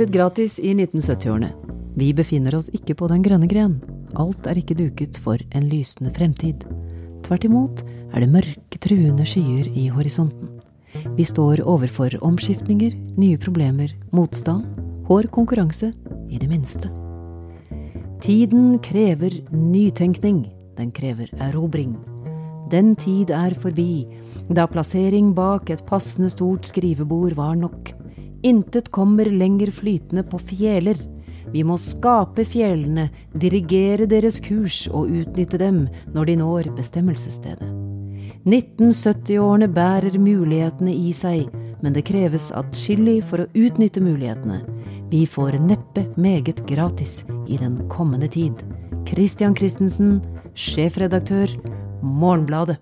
Intet gratis i 1970-årene. Vi befinner oss ikke på den grønne gren. Alt er ikke duket for en lysende fremtid. Tvert imot er det mørke, truende skyer i horisonten. Vi står overfor omskiftninger, nye problemer, motstand, hår konkurranse, i det minste. Tiden krever nytenkning, den krever erobring. Den tid er forbi, da plassering bak et passende stort skrivebord var nok. Intet kommer lenger flytende på fjeler. Vi må skape fjellene, dirigere deres kurs og utnytte dem når de når bestemmelsesstedet. 1970-årene bærer mulighetene i seg, men det kreves atskillig for å utnytte mulighetene. Vi får neppe meget gratis i den kommende tid. Christian Christensen, sjefredaktør, Morgenbladet.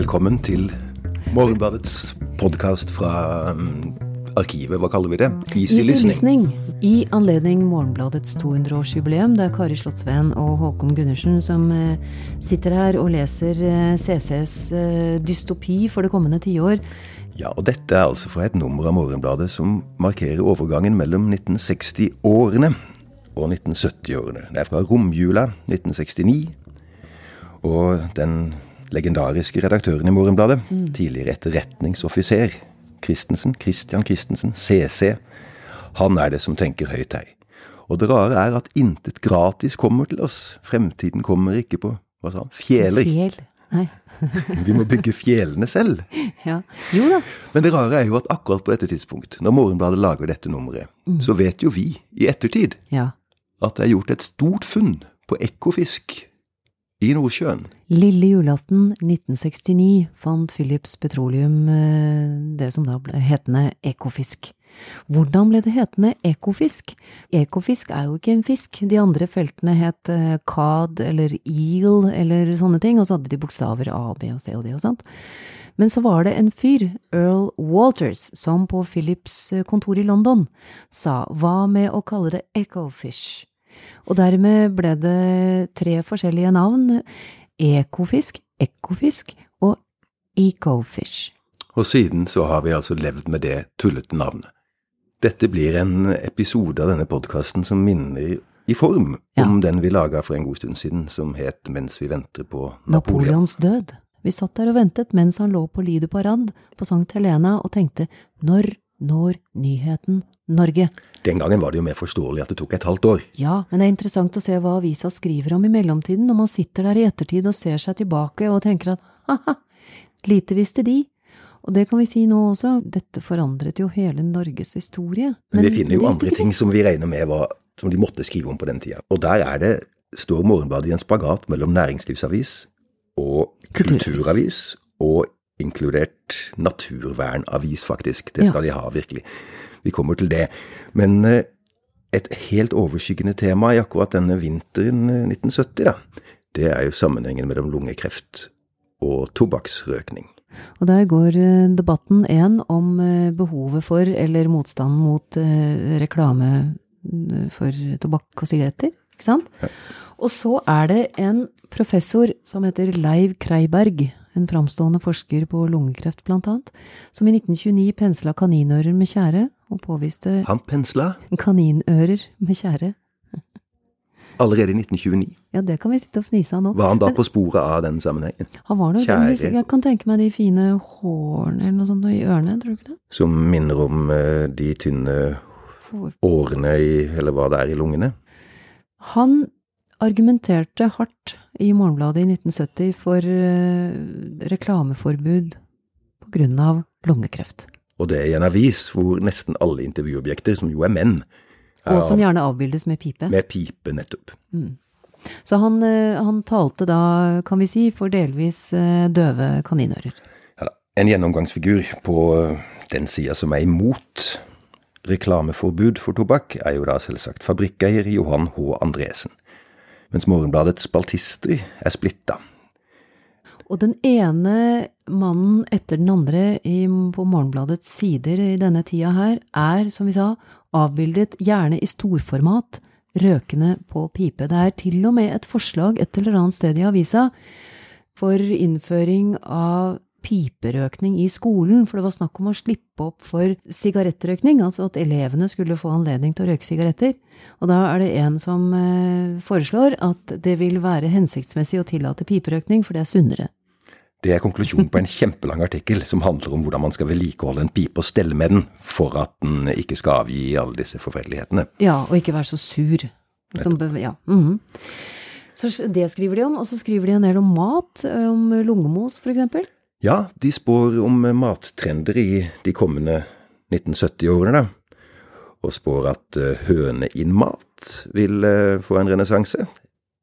Velkommen til Morgenbladets podkast fra um, arkivet, hva kaller vi det? Easy, Easy listening. Listening. I anledning Morgenbladets 200-årsjubileum. Det er Kari Slottsveen og Håkon Gundersen som eh, sitter her og leser eh, CCs eh, dystopi for det kommende tiår. Ja, og dette er altså fra et nummer av Morgenbladet som markerer overgangen mellom 1960-årene og 1970-årene. Det er fra romjula 1969. Og den legendariske redaktøren i Morgenbladet, tidligere etterretningsoffiser, Christensen, Christian Christensen, CC, han er det som tenker høyt her. Og det rare er at intet gratis kommer til oss. Fremtiden kommer ikke på hva sa han, fjeler. Fjell. Nei. Vi må bygge fjellene selv. Ja. Jo da. Men det rare er jo at akkurat på dette tidspunkt, når Morgenbladet lager dette nummeret, så vet jo vi i ettertid Ja. at det er gjort et stort funn på ekkofisk i Nordsjøen. Lille julaften 1969 fant Philips Petroleum eh, det som da ble hetende Ekofisk. Hvordan ble det hetende Ekofisk? Ekofisk er jo ikke en fisk. De andre feltene het eh, cod eller eel eller sånne ting, og så hadde de bokstaver A, B og C og D og sånt. Men så var det en fyr, Earl Walters, som på Philips eh, kontor i London sa hva med å kalle det Ecofish? Og dermed ble det tre forskjellige navn. Ekofisk, ekofisk og Ecofish. Og siden så har vi altså levd med det tullete navnet. Dette blir en episode av denne podkasten som minner i form Ja. om den vi laga for en god stund siden, som het Mens vi venter på Napoleon. Napoleons død. Vi satt der og ventet mens han lå på Lido Parad på Sankt Helena og tenkte når når nyheten Norge? Den gangen var det jo mer forståelig at det tok et halvt år. Ja, men det er interessant å se hva avisa skriver om i mellomtiden, når man sitter der i ettertid og ser seg tilbake og tenker at ha-ha, lite visste de. Og det kan vi si nå også, dette forandret jo hele Norges historie. Men vi finner jo andre ting som vi regner med var, som de måtte skrive om på den tida. Og der er det, står Morgenbladet i en spagat mellom næringslivsavis og Kulturavis. kulturavis, og inkludert naturvernavis, faktisk. Det Ja. skal de ha, virkelig. Vi kommer til det. Men eh, et helt overskyggende tema i akkurat denne vinteren eh, 1970, da, det er jo sammenhengen mellom lungekreft og tobakksrøkning. Og der går eh, debatten én om eh, behovet for, eller motstanden mot, eh, reklame eh, for tobakk og sigaretter, ikke sant? Og så er det en professor som heter Leiv Kreiberg, en framstående forsker på lungekreft blant annet, som i 1929 pensla kaninører med tjære, og påviste Han pensla kaninører med tjære. allerede i 1929. Ja, det kan vi sitte og fnise av nå. Var han da på sporet av den sammenhengen? Han var nok Kjære jeg kan tenke meg de fine hårene eller noe sånt i ørene, tror du ikke det? som minner om uh, de tynne årene i, eller hva det er i lungene. Han argumenterte hardt i Morgenbladet i 1970 for eh, reklameforbud av lungekreft. Og det i en avis hvor nesten alle intervjuobjekter, som jo er menn, er Og som gjerne avbildes med pipe. med pipe nettopp. Så han, eh, han talte da, kan vi si, for delvis eh, døve kaninører. Ja. En gjennomgangsfigur på den sida som er imot reklameforbud for tobakk, er jo da selvsagt fabrikkeier Johan H. Andresen. Mens Morgenbladets spaltister er splitta. Og den ene mannen etter den andre i, på Morgenbladets sider i denne tida her, er, som vi sa, avbildet gjerne i storformat, røkende på pipe. Det er til og med et forslag et eller annet sted i avisa for innføring av piperøkning i skolen, for det var snakk om å slippe opp for sigarettrøkning, altså at elevene skulle få anledning til å røyke sigaretter. Og da er det en som eh, foreslår at det vil være hensiktsmessig å tillate piperøkning, for det er sunnere. Det er konklusjonen på en kjempelang artikkel som handler om hvordan man skal vedlikeholde en pipe og stelle med den for at den ikke skal avgi alle disse forferdelighetene. Ja, og ikke være så sur. Som, ja. Mm -hmm. Så det skriver de om, og så skriver de en del om mat, om lungemos eksempel. Ja, de spår om mattrender i de kommende 1970-årene, da. Og spår at eh, høneinnmat vil eh, få en renessanse.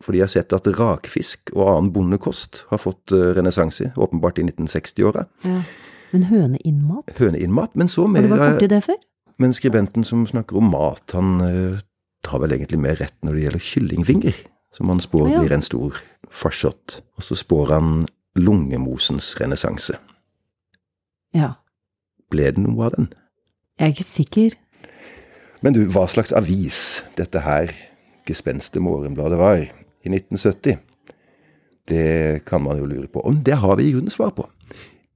For de har sett at rakfisk og annen bondekost har fått eh, renessanse, åpenbart i 1960-åra. Ja. Men høneinnmat? Høneinnmat, men så mer Har du vært borti det før? Men skribenten som snakker om mat, han tar vel egentlig mer rett når det gjelder kyllingfinger, som han spår ja. blir en stor farsott. Og så spår han lungemosens renessanse. Ja. Ble det noe av den? Jeg er ikke sikker. Men du, hva slags avis dette her gespenste Morgenbladet var i 1970, det kan man jo lure på. Og det har vi i grunnen svar på.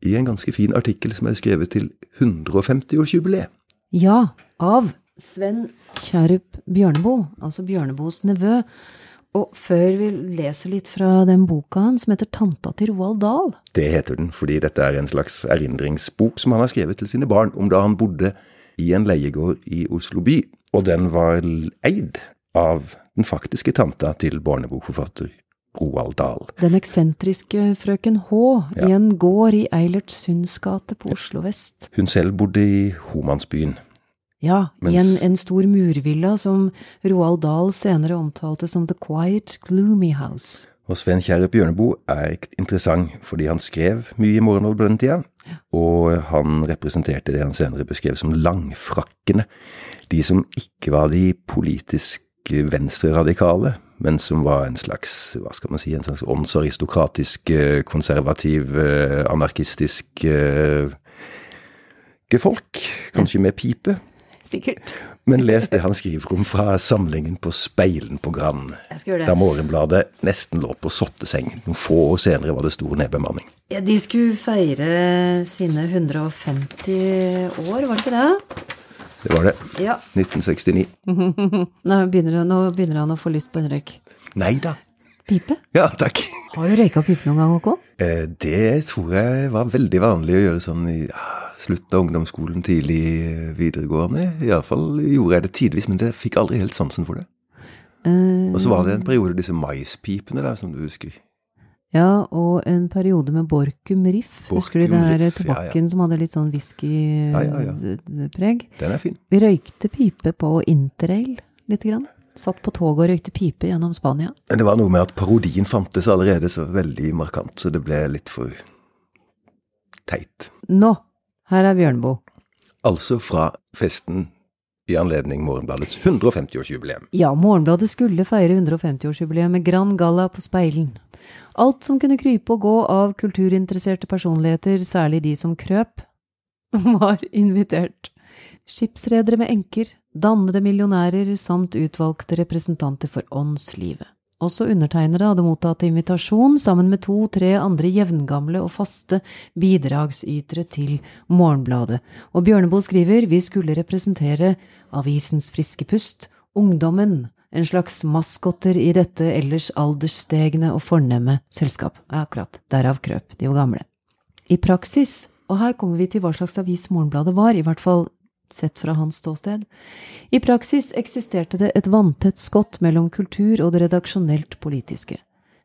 I en ganske fin artikkel som er skrevet til 150-årsjubileet. Ja, av Sven Kjærup Bjørneboe, altså Bjørneboes nevø. Og før vi leser litt fra den boka hans som heter Tanta til Roald Dahl Det heter den fordi dette er en slags erindringsbok som han har skrevet til sine barn om da han bodde i en leiegård i Oslo by. Og den var eid av den faktiske tanta til barnebokforfatter Roald Dahl. Den eksentriske frøken H. Ja. i en gård i Eilert Sunds gate på Oslo vest. Hun selv bodde i Homansbyen. Ja, Mens... i en, en, stor murvilla som Roald Dahl senere omtalte som The Quiet Gloomy House. Og Sven Kjære Bjørneboe er interessant fordi han skrev mye i Morgenhold på den tida, ja. og han representerte det han senere beskrev som langfrakkene. De som ikke var de politisk venstreradikale, men som var en slags, hva skal man si, en slags åndsaristokratisk, eh, konservativ, eh, anarkistisk eh, folk. Kanskje med pipe. Sikkert. Men les det han skriver om fra samlingen på Speilen på Grand, da Morgenbladet nesten lå på sottesengen. Noen få år senere var det stor nedbemanning. Ja, de skulle feire sine 150 år, var det ikke det? Det var det. Ja. 1969. Nå begynner, nå begynner han å få lyst på en røyk. Nei da. Pipe? Ja, takk. Har du røyka pipe noen gang, Håkon? Eh, det tror jeg var veldig vanlig å gjøre sånn i ja, slutten av ungdomsskolen, tidlig videregående. Iallfall gjorde jeg det tidvis, men det fikk aldri helt sansen for det. Uh, og så var det en periode disse maispipene der, som du husker. Ja, og en periode med Borkum Riff. Borkum Husker du den der tobakken ja, ja. som hadde litt sånn whiskypreg? Ja, Den er fin. Vi røykte pipe på interrail lite grann. Satt på toget og røykte pipe gjennom Spania. Men det var noe med at parodien fantes allerede så veldig markant, så det ble litt for teit. Nå, her er Bjørnboe. Altså fra festen i anledning Morgenbladets 150-årsjubileum. Ja, Morgenbladet skulle feire 150-årsjubileum med Grand Galla på Speilen. Alt som kunne krype og gå av kulturinteresserte personligheter, særlig de som krøp, var invitert. Skipsredere med enker, dannede millionærer samt utvalgte representanter for åndslivet. Også undertegnere hadde mottatt invitasjon sammen med to–tre andre jevngamle og faste bidragsytere til Morgenbladet, og Bjørneboe skriver vi skulle representere avisens friske pust, ungdommen, en slags maskotter i dette ellers aldersstegne og fornemme selskap. Akkurat, derav krøp, de var gamle. I praksis, og her kommer vi til hva slags avis Morgenbladet var, i hvert fall sett fra hans ståsted. I praksis eksisterte det et vanntett skott mellom kultur og det redaksjonelt politiske.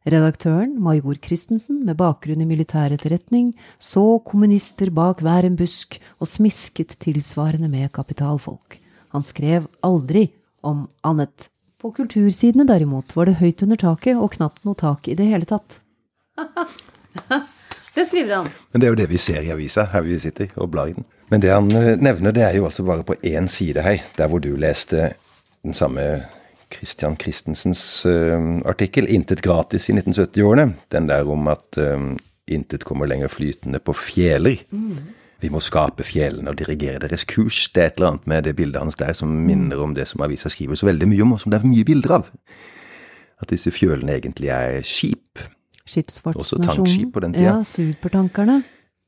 Redaktøren, major Christensen, med bakgrunn i militær etterretning, så kommunister bak hver en busk og smisket tilsvarende med kapitalfolk. Han skrev aldri om annet. På kultursidene derimot var det høyt under taket og knapt noe tak i det hele tatt. det skriver han. Men det er jo det vi ser i avisa, her vi sitter og blar i den. Men det han eh, nevner, det er jo altså bare på én side her, der hvor du leste den samme Christian Christensens uh, artikkel 'Intet gratis' i 1970-årene. Den der om at um, intet kommer lenger flytende på fjeler. Mm. Vi må skape fjellene og dirigere deres kurs. Det er et eller annet med det bildet hans der som minner om det som avisa skriver så veldig mye om, og som det er mye bilder av. At disse fjølene egentlig er skip Skipsfartsnasjonen. Også tankskip på den tida. Ja, supertankerne.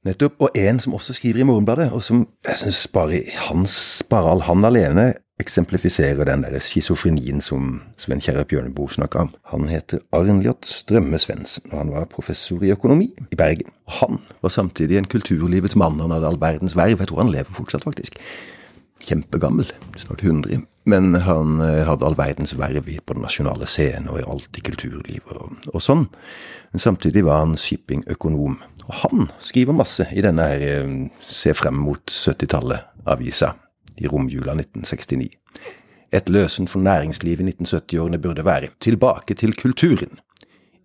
Nettopp. Og en som også skriver i Morgenbladet, og som jeg syns bare hans, bare han alene eksemplifiserer den der schizofrenien som Sven Kjerre Bjørneboe snakka om. Han heter Arnljot Strømme Svendsen, og han var professor i økonomi i Bergen. Han var samtidig en kulturlivets mann. Han hadde all verdens verv. Jeg tror han lever fortsatt, faktisk. Kjempegammel, snart 100. Men han eh, hadde all verdens verv på den nasjonale scenen og i alt i kulturlivet og, og sånn. Men samtidig var han shippingøkonom. Og han skriver masse i denne her eh, Se frem mot 70-tallet-avisa i romjula 1969. Et løsen for næringslivet i 1970-årene burde være tilbake til kulturen.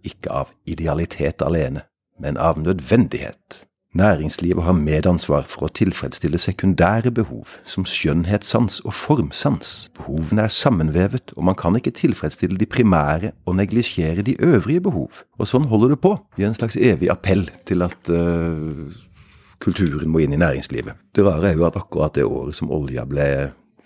Ikke av idealitet alene, men av nødvendighet. Næringslivet har medansvar for å tilfredsstille sekundære behov, som skjønnhetssans og formsans. Behovene er sammenvevet, og man kan ikke tilfredsstille de primære og neglisjere de øvrige behov. Og sånn holder det på, i en slags evig appell til at uh, kulturen må inn i næringslivet. Det rare er jo at akkurat det året som olja ble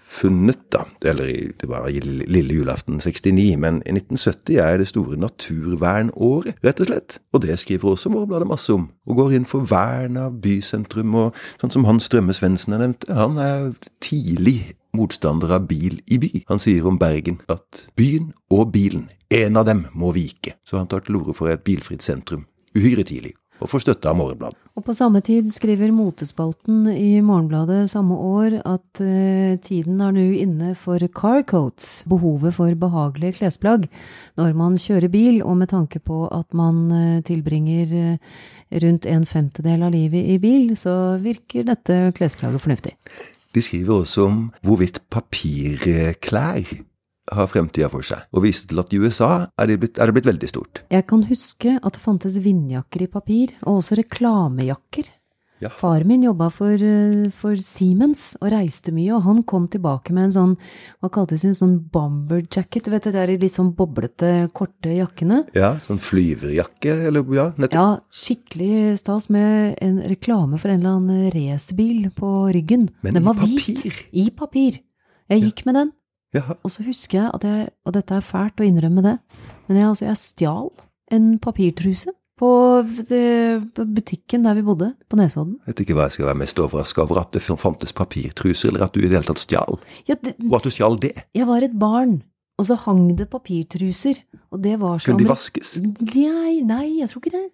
funnet, da, eller det var lille julaften 69, men i 1970 er det store naturvernåret, rett og slett. Og det skriver også Morgenbladet masse om, og går inn for vern av bysentrum, og sånn som Hans Strømme Svendsen har nevnt, han er tidlig motstander av bil i by. Han sier om Bergen at byen og bilen, en av dem må vike, så han tar til orde for et bilfritt sentrum uhyre tidlig og får støtte av Morgenbladet. Og på samme tid skriver Motespalten i Morgenbladet samme år at uh, tiden er nå inne for carcoats, behovet for behagelige klesplagg, når man kjører bil, og med tanke på at man uh, tilbringer uh, rundt en femtedel av livet i bil, så virker dette klesplagget fornuftig. De skriver også om hvorvidt papirklær har fremtida for seg, og viste til at i USA er det, blitt, er det blitt veldig stort. Jeg kan huske at det fantes vindjakker i papir, og også reklamejakker. Ja. Far min jobba for, eh, for, Siemens og reiste mye, og han kom tilbake med en sånn, hva kaltes det, en sånn bomber jacket, du vet det der litt sånn boblete, korte jakkene? Ja, sånn flyverjakke, eller ja, nettopp. Ja, skikkelig stas med en reklame for en eller annen racerbil på ryggen. Men den i var papir? Hvit. I papir. Jeg gikk ja. med den. Jaha. Og så husker jeg at jeg, og dette er fælt å innrømme det, men jeg, altså, jeg stjal en papirtruse på butikken der vi bodde, på Nesodden. Jeg vet ikke hva jeg skal være mest overraska over, at det fantes papirtruser, eller at du i det hele tatt stjal. Ja, det, og at du stjal det. Jeg var et barn, og så hang det papirtruser, og det var sånn Kunne de vaskes? Nei, nei, jeg tror ikke det.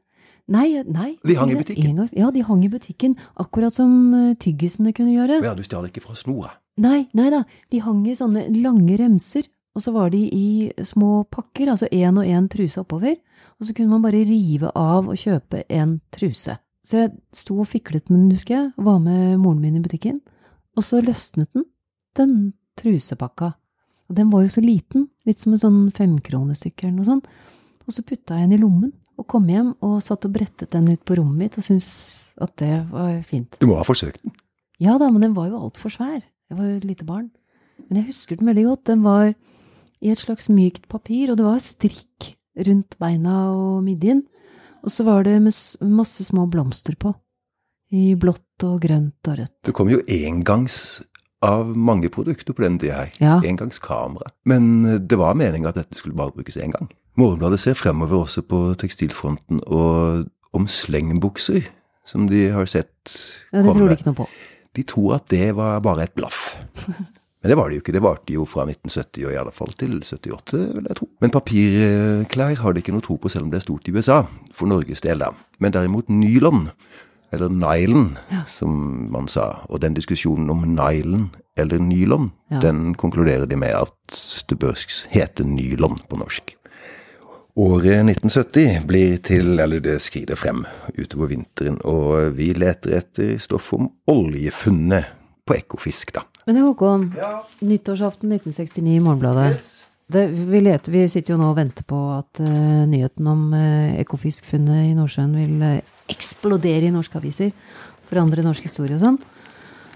Nei, nei. De hang i butikken? Ja, de hang i butikken, akkurat som eh, tyggisene kunne gjøre. Ja, du stjal ikke fra snora? Nei, nei da, de hang i sånne lange remser, og så var de i små pakker, altså én og én truse oppover, og så kunne man bare rive av og kjøpe en truse. Så jeg sto og fiklet med den, husker jeg, og var med moren min i butikken, og så løsnet den, den trusepakka. Og den var jo så liten, litt som en sånn femkronestykke eller noe sånt, og så putta jeg den i lommen, og kom hjem og satt og brettet den ut på rommet mitt og syntes at det var fint. Du må ha forsøkt den? Ja da, men den var jo altfor svær. Jeg var jo et lite barn. Men jeg husker den veldig godt. Den var i et slags mykt papir, og det var strikk rundt beina og midjen. Og så var det masse små blomster på. I blått og grønt og rødt. Det kom jo engangs av mange produkter på den tida her. Ja. Engangskamera. Men det var meninga at dette skulle bare brukes én gang. Morgenbladet ser fremover også på tekstilfronten og om slengbukser, som de har sett komme. Ja, det tror de ikke noe på. De tror at det var bare et blaff. Men det var det jo ikke. Det varte jo fra 1970 og i alle fall til 78, vil jeg tro. Men papirklær har de ikke noe tro på, selv om det er stort i USA. For Norges del, da. Men derimot nylon, eller nylon, Ja. som man sa. Og den diskusjonen om nylon eller nylon, Ja. den konkluderer de med at det bør hete nylon på norsk. Året 1970 blir til, eller det skrider frem utover vinteren, og vi leter etter stoff om oljefunnet på Ekofisk, da. Men Håkon, nyttårsaften 1969 i Morgenbladet. Det, vi, leter, vi sitter jo nå og venter på at uh, nyheten om uh, Ekofisk-funnet i Nordsjøen vil uh, eksplodere i norske aviser. Forandre norsk historie og sånn.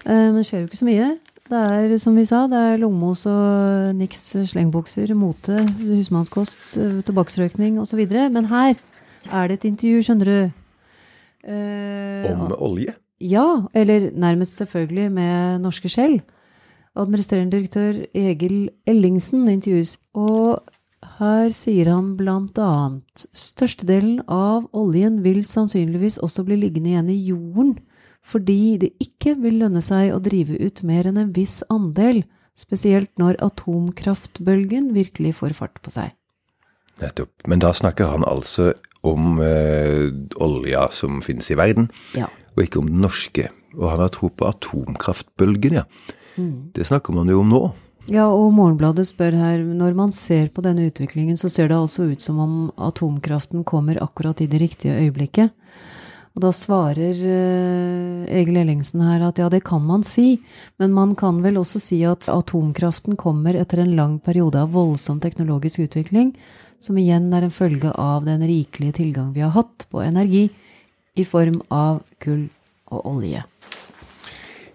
Men det skjer jo ikke så mye. Det er som vi sa, det er lommos og niks slengbukser, mote, husmannskost, eh, tobakksrøykning osv. Men her er det et intervju, skjønner du. Eh, Om olje. ja, eller nærmest selvfølgelig med Norske Skjell. Administrerende direktør Egil Ellingsen intervjues. Og Her sier han blant annet størstedelen av oljen vil sannsynligvis også bli liggende igjen i jorden, fordi det ikke vil lønne seg å drive ut mer enn en viss andel, spesielt når atomkraftbølgen virkelig får fart på seg. Nettopp. Men da snakker han altså om eh, olja som finnes i verden, Ja. og ikke om den norske. Og han har tro på atomkraftbølgen, ja. Det snakker man jo om nå. Ja, og Morgenbladet spør her, når man ser på denne utviklingen, så ser det altså ut som om atomkraften kommer akkurat i det riktige øyeblikket. Og da svarer eh, Egil Ellingsen her at ja, det kan man si, men man kan vel også si at atomkraften kommer etter en lang periode av voldsom teknologisk utvikling, som igjen er en følge av den rikelige tilgang vi har hatt på energi i form av kull og olje.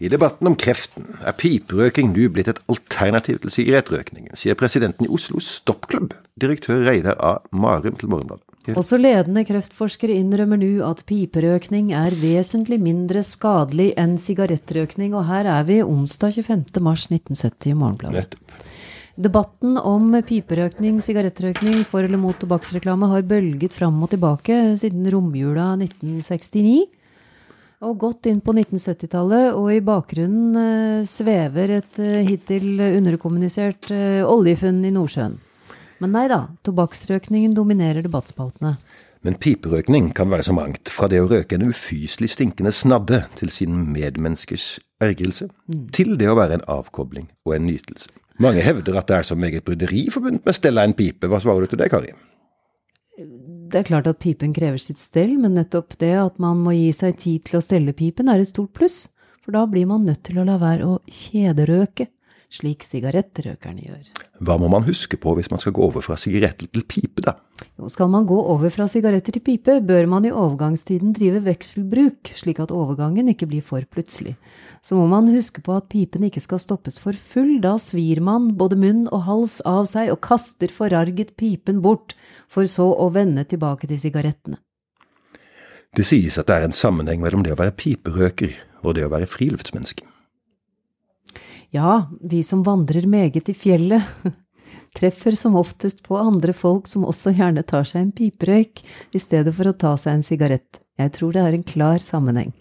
I debatten om kreften er piperøking nå blitt et alternativ til sigarettrøkningen, sier presidenten i Oslo Stoppklubb, direktør Reidar A. Marum til Morgenbladet. Også ledende kreftforskere innrømmer nå at piperøkning er vesentlig mindre skadelig enn sigarettrøkning, og her er vi onsdag 25. mars 1970 i Morgenbladet. Debatten om piperøkning, sigarettrøkning for eller mot tobakksreklame har bølget fram og tilbake siden romjula 1969. Og godt inn på 1970-tallet, og i bakgrunnen eh, svever et eh, hittil underkommunisert eh, oljefunn i Nordsjøen. Men nei da, tobakksrøkningen dominerer debattspaltene. Men piperøkning kan være så mangt, fra det å røke en ufyselig stinkende snadde til sin medmenneskers ergrelse, til det å være en avkobling og en nytelse. Mange hevder at det er så meget bryderi forbundet med stella en pipe. Hva svarer du til det, Kari? Det er klart at pipen krever sitt stell, men nettopp det at man må gi seg tid til å stelle pipen, er et stort pluss. For da blir man nødt til å la være å kjederøke, slik sigarettrøkerne gjør. Hva må man huske på hvis man skal gå over fra sigaretter til pipe, da? Jo, skal man gå over fra sigaretter til pipe, bør man i overgangstiden drive vekselbruk, slik at overgangen ikke blir for plutselig. Så må man huske på at pipen ikke skal stoppes for full, da svir man både munn og hals av seg og kaster forarget pipen bort, for så å vende tilbake til sigarettene. Det sies at det er en sammenheng mellom det å være piperøker og det å være friluftsmenneske. Ja, vi som vandrer meget i fjellet, treffer som oftest på andre folk som også gjerne tar seg en piperøyk i stedet for å ta seg en sigarett. Jeg tror det er en klar sammenheng.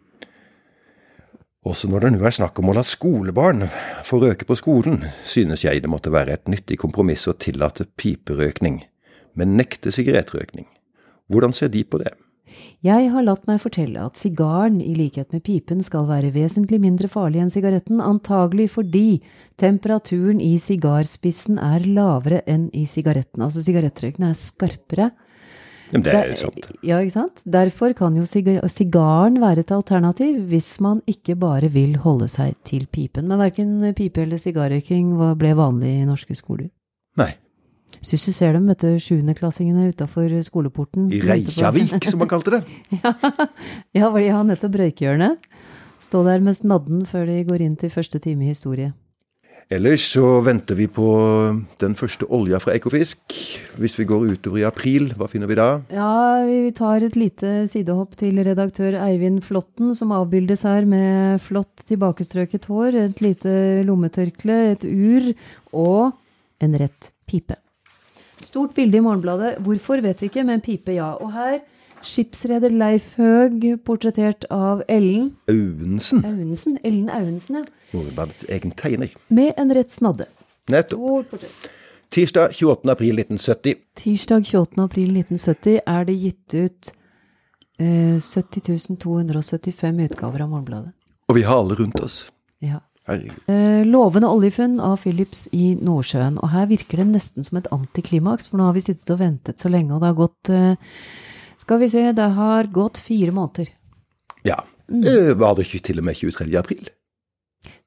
Også når det nå er snakk om å la skolebarn få røyke på skolen, synes jeg det måtte være et nyttig kompromiss å tillate piperøkning, men nekte sigarettrøkning. Hvordan ser de på det? Jeg har latt meg fortelle at sigaren, i likhet med pipen, skal være vesentlig mindre farlig enn sigaretten, antagelig fordi temperaturen i sigarspissen er lavere enn i sigaretten. Altså sigarettrøykene er skarpere. Men det er jo sant. Ja, ikke sant? Derfor kan jo sigaren være et alternativ hvis man ikke bare vil holde seg til pipen. Men verken pipe eller sigarrøyking ble vanlig i norske skoler. Nei. Så hvis du ser dem, vet du, sjuendeklassingene utafor skoleporten I Reykjavik, som man kalte det. Ja, hvor de har nettopp røykehjørnet. Stå der med snadden før de går inn til første time i historie. Ellers så venter vi på den første olja fra Ekofisk. Hvis vi går utover i april, hva finner vi da? Ja, vi tar et lite sidehopp til redaktør Eivind Flåtten, som avbildes her med flott tilbakestrøket hår, et lite lommetørkle, et ur og en rett pipe. Stort bilde i Morgenbladet. Hvorfor vet vi ikke, men pipe ja. Og her skipsreder Leif Høeg, portrettert av Ellen Aunesen. Aunesen. Ellen Aunesen, ja. Morgenbladets egen tegner. Med en rett snadde. Nettopp. Tirsdag 28. april 1970. Tirsdag 28. april 1970 er det gitt ut eh, 70 275 utgaver av Morgenbladet. Og vi har alle rundt oss. Ja. Eh, lovende oljefunn av Philips i Nordsjøen. Og her virker det nesten som et antiklimaks, for nå har vi sittet og ventet så lenge, og det har gått eh, Skal vi se, det har gått fire måneder. Ja. Mm. Var det ikke til og med 23. april?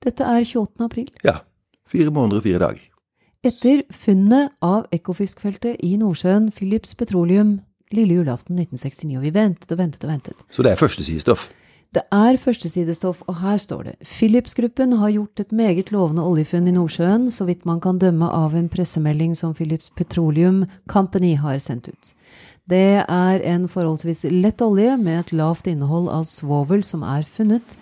Dette er 28. april. Ja. Fire måneder og fire dager. Etter funnet av Ekofiskfeltet i Nordsjøen, Philips Petroleum, lille julaften 1969, og vi ventet og ventet og ventet. Så det er førstesidestoff. Det er førstesidestoff, og her står det Philips-gruppen har gjort et meget lovende oljefunn i Nordsjøen, så vidt man kan dømme av en pressemelding som Philips Petroleum Company har sendt ut. Det er en forholdsvis lett olje med et lavt innhold av svovel som er funnet,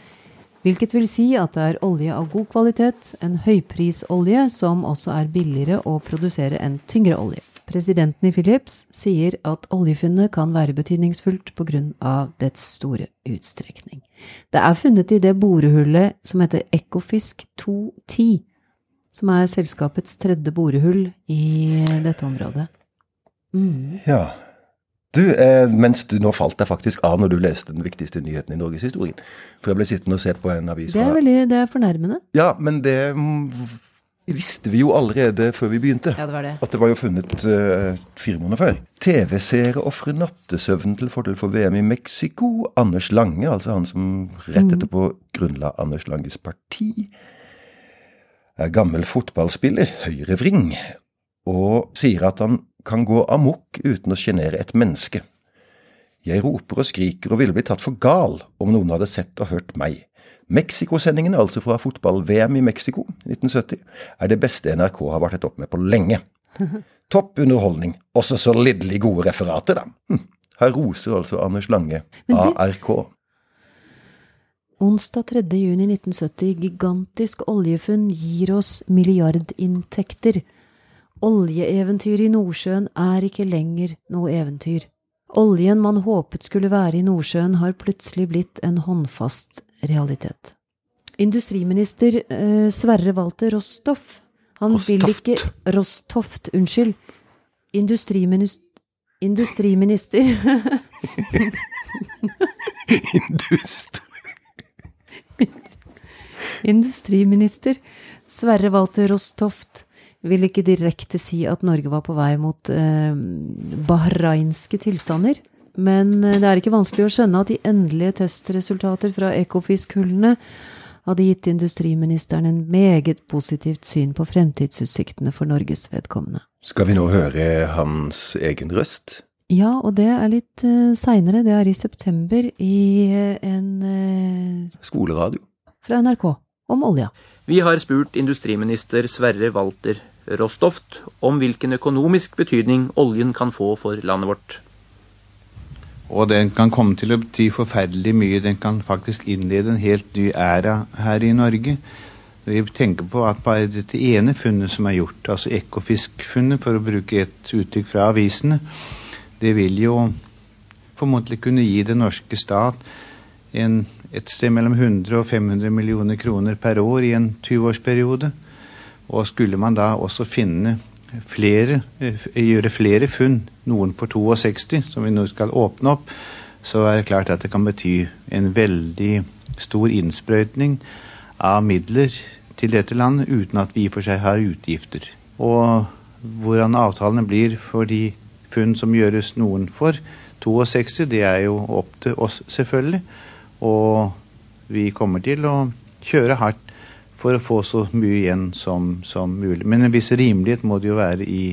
hvilket vil si at det er olje av god kvalitet, en høyprisolje som også er billigere å produsere enn tyngre olje. Presidenten i Philips sier at oljefunnet kan være betydningsfullt på grunn av dets store utstrekning. Det er funnet i det borehullet som heter Ekofisk 210, som er selskapets tredje borehull i dette området. Mm. Ja. Du, eh, mens du nå falt deg faktisk av når du leste den viktigste nyheten i norgeshistorien. For jeg ble sittende og se på en avis fra Det er veldig, det er fornærmende. Ja, men det visste vi jo allerede før vi begynte. Ja, det var det. At det var jo funnet uh, fire måneder før. TV-seere ofrer nattesøvn til fordel for VM i Mexico. Anders Lange, altså han som rett mm. etterpå grunnla Anders Langes parti, er gammel fotballspiller, høyrevring, og sier at han kan gå amok uten å sjenere et menneske. Jeg roper og skriker og ville blitt tatt for gal om noen hadde sett og hørt meg. Mexicosendingene, altså fra fotball-VM i Mexico 1970, er det beste NRK har vartet opp med på lenge. Topp underholdning, også så lidderlig gode referater, da. Hm. Her roser altså Anders Lange, ARK. Onsdag 3. juni 1970, gigantisk oljefunn gir oss milliardinntekter. Oljeeventyret i Nordsjøen er ikke lenger noe eventyr. Oljen man håpet skulle være i Nordsjøen, har plutselig blitt en håndfast realitet. Industriminister eh, Sverre Walter Rostoff han Rostoft. vil ikke Rostoft, unnskyld. Industriminister Industriminister Industri... Industriminister Sverre Walter Rostoft vil ikke direkte si at Norge var på vei mot eh, bahrainske tilstander. Men eh, det er ikke vanskelig å skjønne at de endelige testresultater fra Ekofisk-hullene hadde gitt industriministeren en meget positivt syn på fremtidsutsiktene for Norges vedkommende. Skal vi nå høre hans egen røst? Ja, og det er litt uh, seinere. Det er i september i uh, en Skoleradio. Fra NRK. Om olja. Vi har spurt industriminister Sverre Walter Rostoft om hvilken økonomisk betydning oljen kan få for landet vårt. Og den kan komme til å bety forferdelig mye. Den kan faktisk innlede en helt ny æra her i Norge. Vi tenker på at bare dette ene funnet som er gjort, altså Ekofisk-funnet, for å bruke et uttrykk fra avisene, det vil jo formodentlig kunne gi den norske stat en, et sted mellom 100 og 500 millioner kroner per år i en 20-årsperiode. Og skulle man da også finne flere, eh, gjøre flere funn, noen for 62, som vi nå skal åpne opp, så er det klart at det kan bety en veldig stor innsprøytning av midler til dette landet uten at vi i og for seg har utgifter. Og hvordan avtalene blir for de funn som gjøres noen for 62, det er jo opp til oss, selvfølgelig. Og vi kommer til å kjøre hardt for å få så mye igjen som, som mulig. Men en viss rimelighet må det jo være i,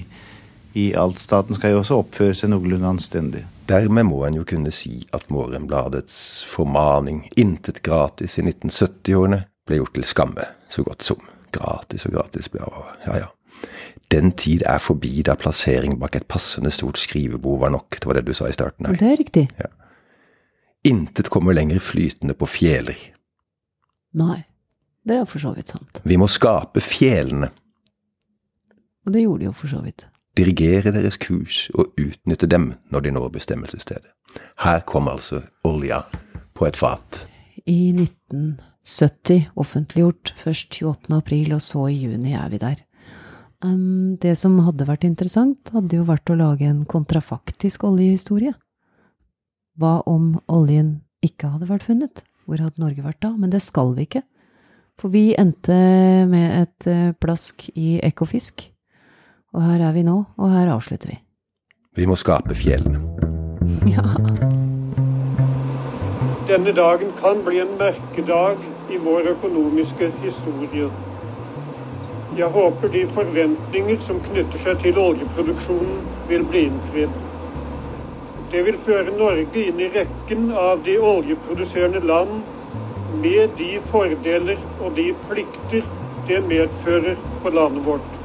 i alt. Staten skal jo også oppføre seg noenlunde anstendig. Dermed må en jo kunne si at Morgenbladets formaning 'intet gratis' i 1970-årene ble gjort til skamme, så godt som. Gratis og gratis ble av, ja ja. Den tid er forbi da plassering bak et passende stort skrivebord var nok. Det var det du sa i starten her. Det er riktig. Ja. Intet kommer lenger flytende på fjeler. Nei. Det er for så vidt sant. Vi må skape fjellene. Og det gjorde de jo for så vidt. Dirigere deres kurs og utnytte dem når de når bestemmelsesstedet. Her kom altså olja på et fat. I 1970 offentliggjort, først 28. april, og så i juni er vi der. Um, det som hadde vært interessant, hadde jo vært å lage en kontrafaktisk oljehistorie. Hva om oljen ikke hadde vært funnet? Hvor hadde Norge vært da? Men det skal vi ikke. For vi endte med et eh, plask i Ekofisk. Og her er vi nå, og her avslutter vi. Vi må skape fjellene. Ja. Denne dagen kan bli en merkedag i vår økonomiske historie. Jeg håper de forventninger som knytter seg til oljeproduksjonen, vil bli innfridd. Det vil føre Norge inn i rekken av de oljeproduserende land med de fordeler og de plikter det medfører for landet vårt.